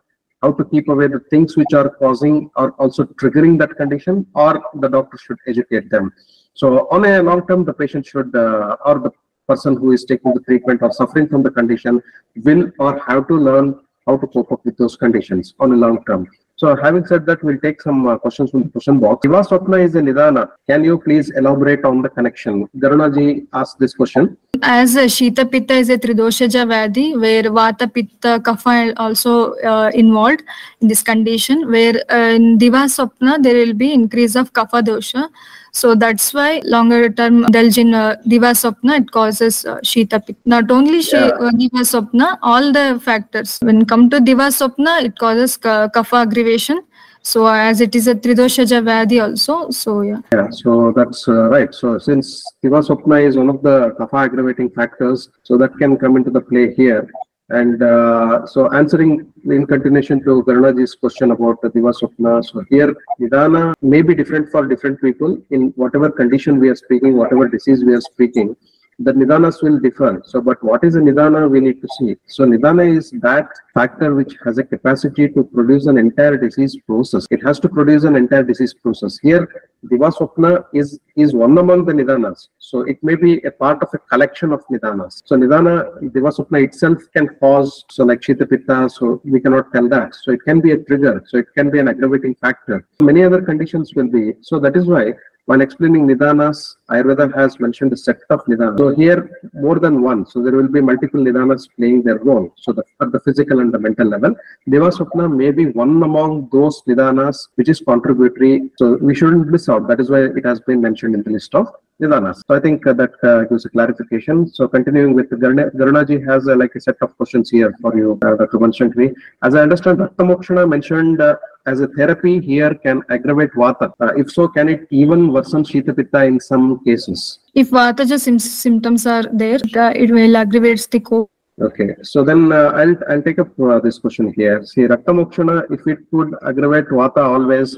how to keep away the things which are causing or also triggering that condition or the doctor should educate them. So on a long term the patient should uh, or the person who is taking the treatment or suffering from the condition will or have to learn how to cope up with those conditions on a long term so having said that, we'll take some uh, questions from the question box. Diva Swapna is a Nidana. Can you please elaborate on the connection? Garunaji asked this question. As a Shita Pitta is a Tridoshaja Vyadhi, where Vata Pitta Kapha also uh, involved in this condition, where uh, in Diva Swapna there will be increase of Kapha dosha. So that's why longer term indulge uh, Diva Swapna, it causes uh, Shita Pitta. Not only she, Yeah. uh, Diva Swapna, all the factors. When come to Diva Swapna, it causes ka- Kapha aggravation. So as it is a Tridoshaja Vyadhi also, so yeah. Yeah, so that's uh, right. So since Diva Swapna is one of the kapha aggravating factors, so that can come into the play here. And uh, so answering in continuation to Garunaji's question about the Diva Swapna, so here Nidana may be different for different people in whatever condition we are speaking, whatever disease we are speaking. The Nidanas will differ. So, but what is a Nidana we need to see. So, Nidana is that factor which has a capacity to produce an entire disease process. It has to produce an entire disease process. Here, Divaswapna is, is one among the Nidanas. So, it may be a part of a collection of Nidanas. So, Nidana, Divaswapna itself can cause, so like Shita Pitta, so we cannot tell that. So, it can be a trigger. So, it can be an aggravating factor. Many other conditions will be. So, that is why when explaining Nidanas, Ayurveda has mentioned a set of Nidanas. So here, more than one. So there will be multiple Nidanas playing their role. So the, at the physical and the mental level, Divaswapna may be one among those Nidanas which is contributory. So we shouldn't miss out. That is why it has been mentioned in the list of Nidanas. So I think uh, that uh, gives a clarification. So continuing with Garuna, Garunaji has uh, like a set of questions here for you, uh, Dr. Banshankari. As I understand, Rakta Mokshana mentioned uh, as a therapy here can aggravate Vata. Uh, if so, can it even worsen Shita Pitta in some cases? If Vataja sym- symptoms are there, uh, it will aggravate the co. Okay, so then uh, I'll I'll take up uh, this question here. See, Rakta Mokshana, if it would aggravate Vata always,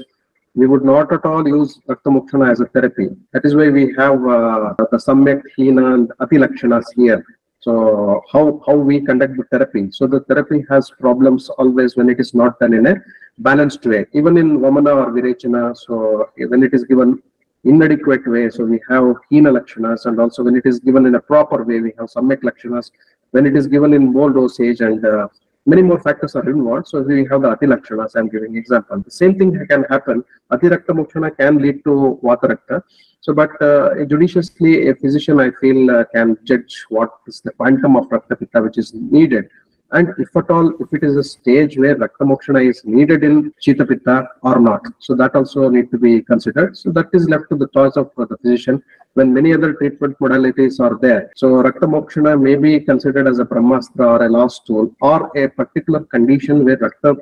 we would not at all use Rakta Mokshana as a therapy. That is why we have uh, the Samyak, Hina, and Ati Lakshanas here. So how how we conduct the therapy? So the therapy has problems always when it is not done in a balanced way. Even in Vamana or Virechana, so when it is given inadequate way, so we have Hina Lakshanas, and also when it is given in a proper way, we have Samyak Lakshanas. When it is given in more dosage and uh, many more factors are involved. So we have the Ati Lakshanas, I'm giving example. The same thing can happen. Ati Rakta Mokshana can lead to Vata Rakta. So, but uh, judiciously, a physician, I feel, uh, can judge what is the quantum of Rakta Pitta which is needed. And if at all, if it is a stage where Rakta Mokshana is needed in Shita Pitta or not. So that also need to be considered. So that is left to the choice of the physician when many other treatment modalities are there. So Rakta Mokshana may be considered as a Brahmastra or a lost tool or a particular condition where Rakta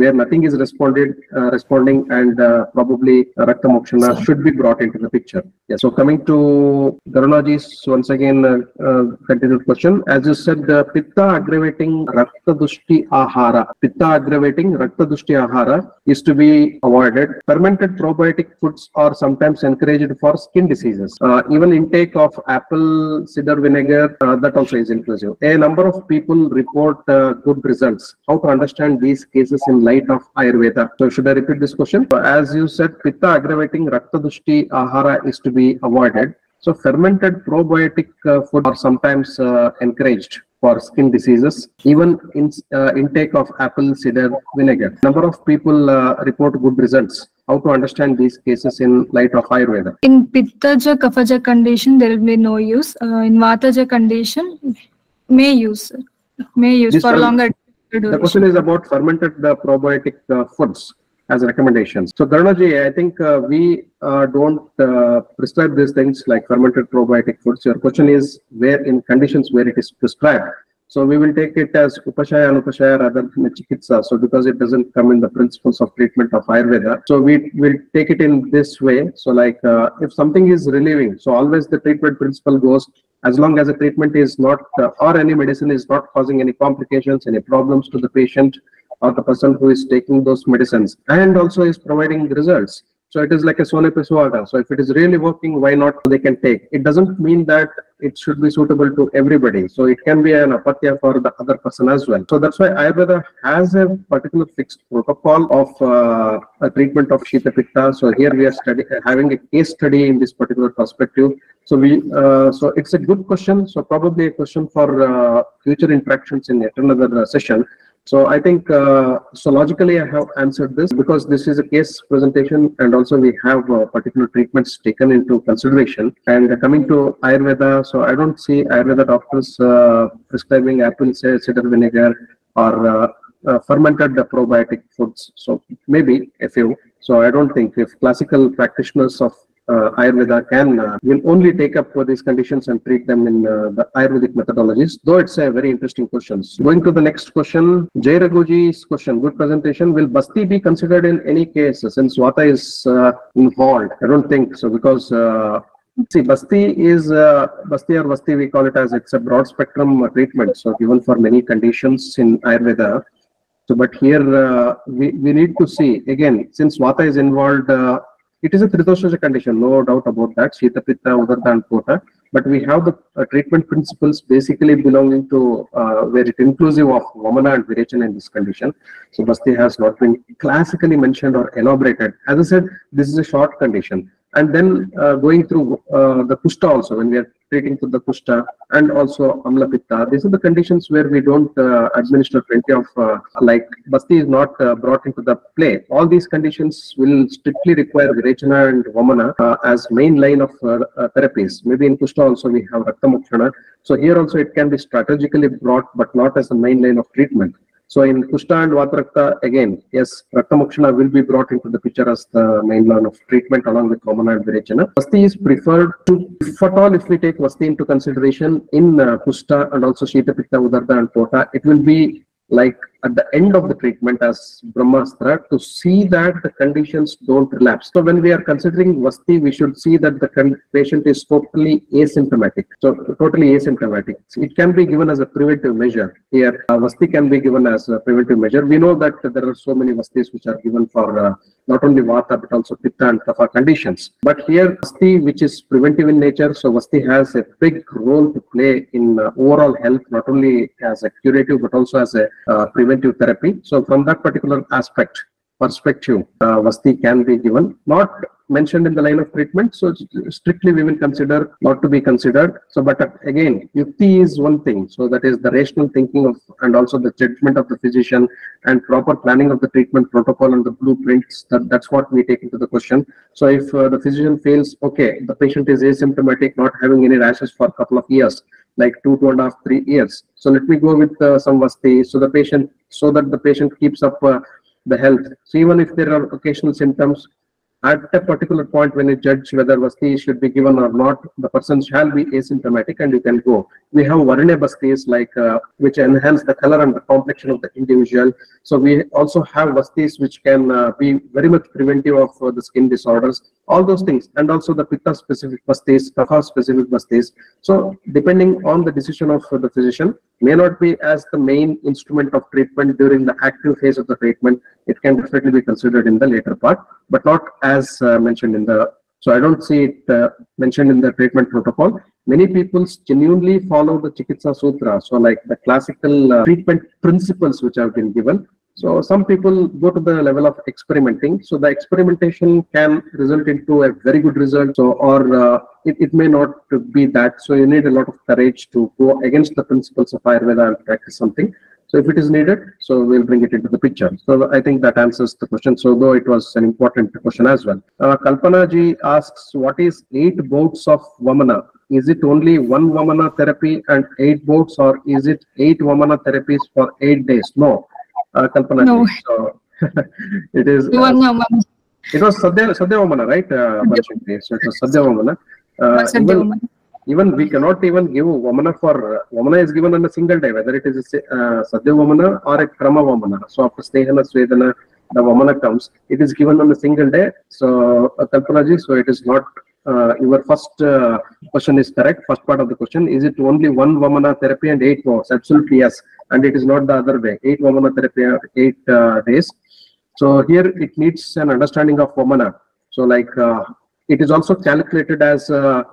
where nothing is responded uh, responding and uh, probably Rakta Mokshana should be brought into the picture. Yeah. So coming to Garunaji's once again uh, uh, continued question. As you said, uh, Pitta aggravating Rakta Dushti Ahara. Pitta aggravating Rakta Dushti Ahara is to be avoided. Fermented probiotic foods are sometimes encouraged for skin diseases. Uh, even intake of apple cider vinegar uh, that also is inclusive. A number of people report uh, good results. How to understand these cases in light of Ayurveda? So should I repeat this question? So as you said, Pitta aggravating Rakta Dushti Ahara is to be avoided. So fermented probiotic uh, food are sometimes uh, encouraged for skin diseases, even in uh, intake of apple cider vinegar. Number of people uh, report good results. How to understand these cases in light of Ayurveda? In Pittaja Kaphaja condition, there will be no use. Uh, in Vataja condition, may use. May use This for longer The question is about fermented probiotic uh, foods as recommendations. So Garunaji, I think uh, we uh, don't uh, prescribe these things like fermented probiotic foods. Your question is where in conditions where it is prescribed. So we will take it as upashaya and upashaya rather than chikitsa. So because it doesn't come in the principles of treatment of Ayurveda. So we will take it in this way. So like uh, if something is relieving, so always the treatment principle goes as long as the treatment is not uh, or any medicine is not causing any complications, any problems to the patient or the person who is taking those medicines and also is providing results. So it is like a sone pe suhaga. So if it is really working, why not they can take? It doesn't mean that it should be suitable to everybody. So it can be an apathya for the other person as well. So that's why Ayurveda has a particular fixed protocol of uh, a treatment of Shita Pitta. So here we are study, having a case study in this particular perspective. So we, uh, so it's a good question. So probably a question for uh, future interactions in yet another uh, session. So I think, uh, so logically I have answered this because this is a case presentation and also we have uh, particular treatments taken into consideration. And coming to Ayurveda, so I don't see Ayurveda doctors uh, prescribing apple ci- cider vinegar or uh, uh, fermented probiotic foods. So maybe a few. So I don't think if classical practitioners of uh, Ayurveda can uh, will only take up for these conditions and treat them in uh, the Ayurvedic methodologies. Though it's a very interesting question. Going to the next question, Jay Raghuji's question. Good presentation. Will Basti be considered in any case since Vata is uh, involved? I don't think so because. Uh, See, Basti is uh, Basti or Basti, we call it as it's a broad spectrum treatment. So given for many conditions in Ayurveda. So, but here uh, we, we need to see again, since Vata is involved, uh, it is a Tridosha condition, no doubt about that, Shita, Pitta, Udarda and Kotha. But we have the uh, treatment principles basically belonging to uh, where it inclusive of Vamana and Virechana in this condition. So Basti has not been classically mentioned or elaborated. As I said, this is a short condition. And then uh, going through uh, the Kushta also, when we are treating to the Kushta and also Amla Pitta, these are the conditions where we don't uh, administer plenty of, uh, like Basti is not uh, brought into the play. All these conditions will strictly require Virechana and Vamana uh, as main line of uh, therapies. Maybe in Kushta also we have Rakta Mokshana. So here also it can be strategically brought, but not as a main line of treatment. So in Kushta and Vatarakta, again, yes, Raktamokshana will be brought into the picture as the main line of treatment along with Vamana and Virechana. Vasti is preferred to, if at all, if we take Vasti into consideration in uh, Kushta and also Shita, Pitta, Udarda and Kotha, it will be like at the end of the treatment as Brahmastra to see that the conditions don't relapse. So when we are considering Vasti, we should see that the patient is totally asymptomatic. So totally asymptomatic. It can be given as a preventive measure. Here, uh, Vasti can be given as a preventive measure. We know that there are so many Vastis which are given for uh, not only Vata but also Pitta and Kapha conditions. But here, Vasti, which is preventive in nature, so Vasti has a big role to play in uh, overall health, not only as a curative but also as a uh, preventive therapy. So from that particular aspect, perspective, uh, Vasti can be given, not mentioned in the line of treatment. So strictly we will consider not to be considered. So, but again, yukti is one thing. So that is the rational thinking of and also the judgment of the physician and proper planning of the treatment protocol and the blueprints. That, that's what we take into the question. So if uh, the physician feels, okay, the patient is asymptomatic, not having any rashes for a couple of years, like two, two and a half, three years. So let me go with uh, some vasti. So the patient, so that the patient keeps up uh, the health. So even if there are occasional symptoms, at a particular point when you judge whether Vasti should be given or not, the person shall be asymptomatic and you can go. We have Varnya Vastis like uh, which enhance the color and the complexion of the individual. So we also have Vastis which can uh, be very much preventive of uh, the skin disorders, all those things, and also the Pitta specific Vastis, Kapha specific Vastis. So depending on the decision of the physician, may not be as the main instrument of treatment during the active phase of the treatment. It can definitely be considered in the later part, but not as uh, mentioned in the. So I don't see it uh, mentioned in the treatment protocol. Many people genuinely follow the Chikitsa Sutra, so like the classical uh, treatment principles which have been given. So some people go to the level of experimenting. So the experimentation can result into a very good result. So or uh, it, it may not be that. So you need a lot of courage to go against the principles of Ayurveda and practice something. So if it is needed, so we'll bring it into the picture. So I think that answers the question. So though it was an important question as well. Uh, Kalpana ji asks, what is eight bouts of Vamana? Is it only one Vamana therapy and eight bouts or is it eight Vamana therapies for eight days? No, uh, Kalpana No. So it is, uh, One Vamana. it was Sadhya, Sadhya Vamana, right? Uh, so it was Sadhya Vamana. Uh, Sadhya even- even we cannot even give Vamana for Vamana is given on a single day, whether it is a uh, Sadhya Vamana or a Krama Vamana. So after Snehana Svedana, the Vamana comes, it is given on a single day. So uh, Kalpana ji, so it is not uh, your first uh, question is correct. First part of the question is it only one Vamana therapy and eight vows? Absolutely yes, and it is not the other way. Eight Vamana therapy, eight uh, days. So here it needs an understanding of Vamana. So like uh, it is also calculated as uh,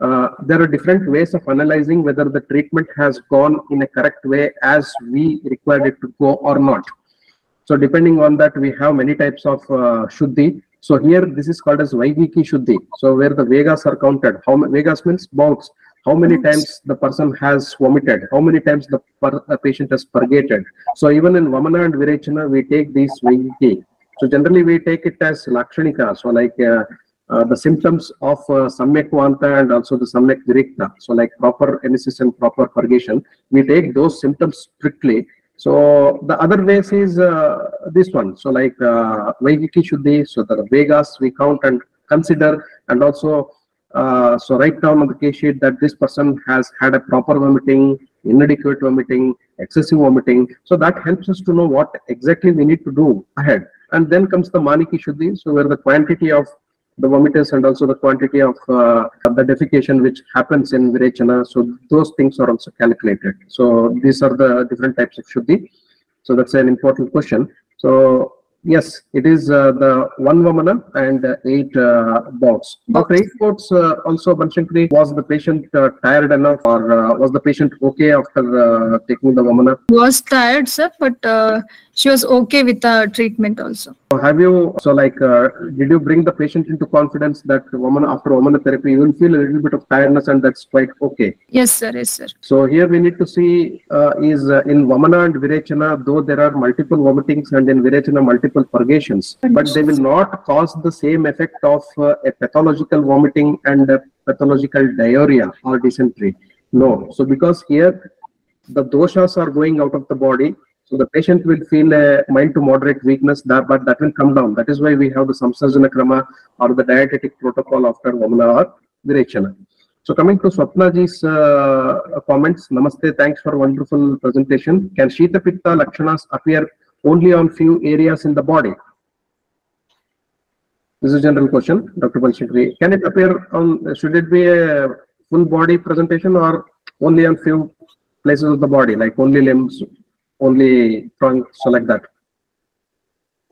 uh, there are different ways of analyzing whether the treatment has gone in a correct way as we required it to go or not. So depending on that, we have many types of Shuddhi. So here this is called as Vaigiki Shuddhi. So where the Vegas are counted. How many Vegas means bouts. How many times the person has vomited? How many times the per, patient has purgated? So even in Vamana and Virechana, we take these Vaigiki. So generally we take it as Lakshanika. So like uh, uh, the symptoms of uh, Samyak Vanta and also the Samyak Virikta. So like proper emesis and proper purgation, we take those symptoms strictly. So the other ways is uh, this one. So like uh, Vaigiki Shuddhi, so the Vegas we count and consider and also uh, so write down on the case sheet that this person has had a proper vomiting, inadequate vomiting, excessive vomiting. So that helps us to know what exactly we need to do ahead. And then comes the Maniki Shuddhi, so where the quantity of the vomiters and also the quantity of uh, the defecation which happens in Virechana. So those things are also calculated. So these are the different types of Shuddhi. So that's an important question. So yes, it is uh, the one Vamana and uh, eight uh, bouts. After eight bouts, uh, also Banshankari, was the patient uh, tired enough or uh, was the patient okay after uh, taking the Vamana? Was tired, sir, but uh, she was okay with the treatment also. So have you, so like, uh, did you bring the patient into confidence that Vamana after Vamana therapy, you will feel a little bit of tiredness and that's quite okay? Yes, sir. Yes, sir. So here we need to see uh, is uh, in Vamana and Virechana, though there are multiple vomitings and in Virechana multiple purgations, but they will not cause the same effect of uh, a pathological vomiting and a pathological diarrhea or dysentery. No. So because here the doshas are going out of the body, so the patient will feel a mild to moderate weakness, that, but that will come down. That is why we have the Samsarjana Krama or the dietetic protocol after Vamana or Virechana. So coming to Swapnaji's uh, comments, Namaste, thanks for wonderful presentation. Can Shita Pitta Lakshanas appear only on few areas in the body? This is a general question, Dr. Banshikri. Can it appear on, should it be a full body presentation or only on few places of the body, like only limbs, only trunk, so like that?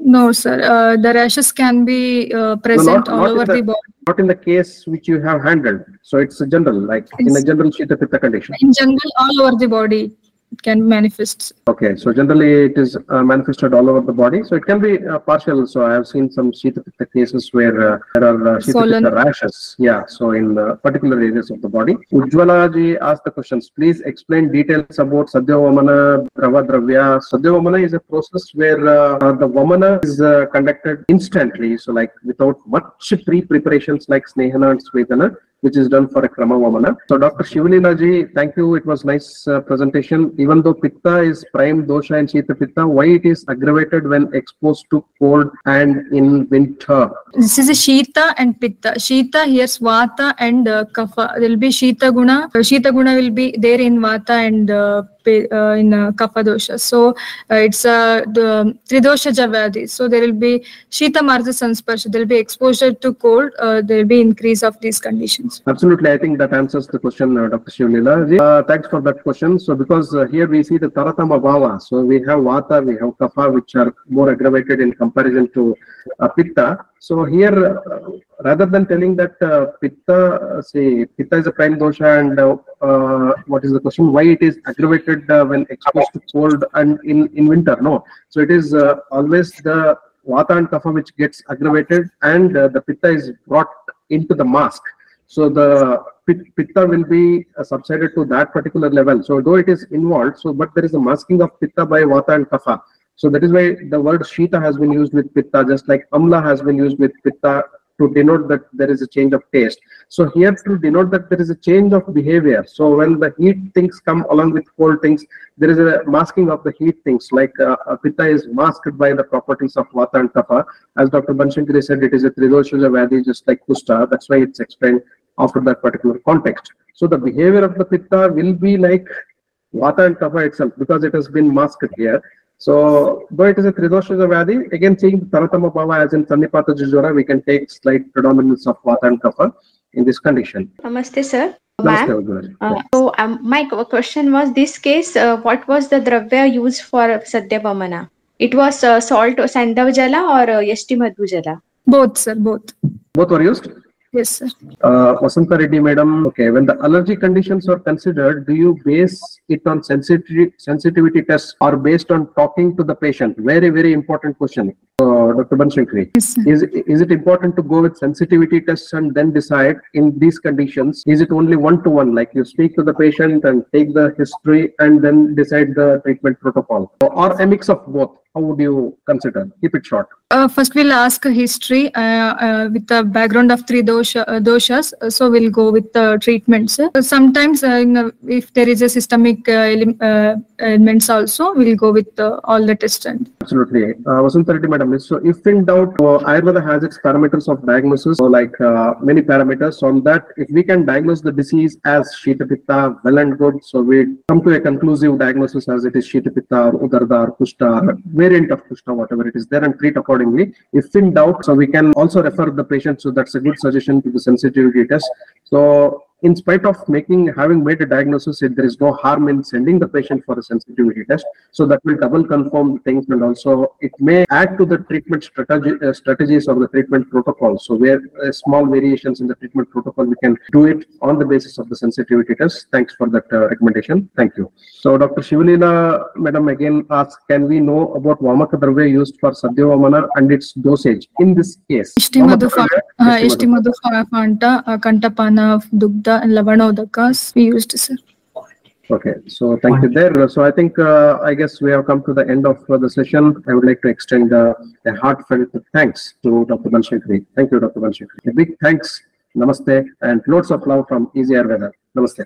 No, sir. Uh, the rashes can be uh, present not- all not over the- the body. Not in the case which you have handled. So it's a general, like in a general Shita Pitta condition. In general, all over the body. Can manifest. Okay, so generally it is uh, manifested all over the body. So it can be uh, partial. So I have seen some Shita cases where uh, there are uh, Shita rashes. Yeah, so in uh, particular areas of the body. Ujjwala ji asked the questions. Please explain details about Sadhya Vamana, Drava Dravya. Sadhya Vamana is a process where uh, the Vamana is uh, conducted instantly. So like without much pre-preparations like Snehana and Svedana which is done for a Krama Vamana. So Dr. Shivlila ji, thank you. It was nice uh, presentation. Even though Pitta is prime dosha and Shita Pitta, why it is aggravated when exposed to cold and in winter? This is a Shita and Pitta. Shita here's Vata and uh, Kapha. There will be Shita Guna. Shita Guna will be there in Vata and uh, uh, in uh, Kapha dosha. So uh, it's uh, Tridoshaja Vyadhi. So there will be Shita Martha Sansparsha. There will be exposure to cold. Uh, there will be increase of these conditions. Absolutely, I think that answers the question, uh, Dr. Shivlila. Uh, thanks for that question. So because uh, here we see the Taratama Bhava, so we have Vata, we have Kapha, which are more aggravated in comparison to uh, Pitta. So here, uh, rather than telling that uh, Pitta, uh, say Pitta is a prime dosha, and uh, uh, what is the question? Why it is aggravated when exposed to cold and in in winter? No, so it is always the Vata and Kapha which gets aggravated, and the Pitta is brought into the mask. So the pitta will be subsided to that particular level. So though it is involved, so but there is a masking of pitta by vata and kapha. So that is why the word shita has been used with pitta, just like amla has been used with pitta to denote that there is a change of taste. So here to denote that there is a change of behavior. So when the heat things come along with cold things, there is a masking of the heat things. Like uh, uh, pitta is masked by the properties of vata and kapha. As Dr. Banshankari said, it is a tridosha vyadhi, just like kushta. That's why it's explained after that particular context. So the behavior of the pitta will be like vata and kapha itself because it has been masked here. So though it is a tridosha vyadhi, again seeing taratama bhava as in sannipata jujora, we can take slight predominance of vata and kapha in this condition. Namaste, sir. Namaste, Ma'am. Ujjwala. Uh, so, um, my question was this case, uh, what was the dravya used for Sadhya Vamana? It was uh, salt, Saindhava Jala or uh, Yashti Madhu Jala? Both, sir. Both. Both were used. Yes, sir. Uh, Vasanta Reddy, madam. Okay, when the allergy conditions are considered, do you base it on sensitivity sensitivity tests or based on talking to the patient? Very, very important question. Uh, Dr. Banshankari. Yes, sir. Is, is it important to go with sensitivity tests and then decide in these conditions? Is it only one to one, like you speak to the patient and take the history and then decide the treatment protocol? Or a mix of both? How would you consider? Keep it short. Uh, first, we'll ask a history uh, uh, with the background of three dosha, uh, doshas. Uh, so we'll go with the treatments. Uh, sometimes, uh, in a- if there is a systemic uh, elim- uh, elements also, we'll go with uh, all the tests. And Absolutely. Uh, Vasanta Reddy, madam. So if in doubt, uh, Ayurveda has its parameters of diagnosis, so like uh, many parameters. On that, if we can diagnose the disease as Shita Pitta, well and good. So we come to a conclusive diagnosis as it is Shita Pitta Udarda or Kushta, variant of Kushta, whatever it is there and treat accordingly. If in doubt, so we can also refer the patient. So that's a good suggestion to the sensitivity test. So in spite of making having made a diagnosis, there is no harm in sending the patient for a sensitivity test. So that will double confirm things and also it may add to the treatment strategy uh, strategies or the treatment protocol. So where uh, small variations in the treatment protocol, we can do it on the basis of the sensitivity test. Thanks for that uh, recommendation. Thank you. So Dr. Shivlila, madam again asks, can we know about Vamaka Dravya used for Sadhya Vamana and its dosage in this case? Yashti Madhu Vamaka Fa- Dravya, uh, Yashti Madhu. Dugdha, and Lavanodakas we used, sir. Okay, so thank you there. So I think, uh, I guess we have come to the end of uh, the session. I would like to extend uh, a heartfelt thanks to Dr. Banshankari. Thank you, Dr. Banshankari. A big thanks, namaste, and loads of love from Easy Ayurveda. Namaste.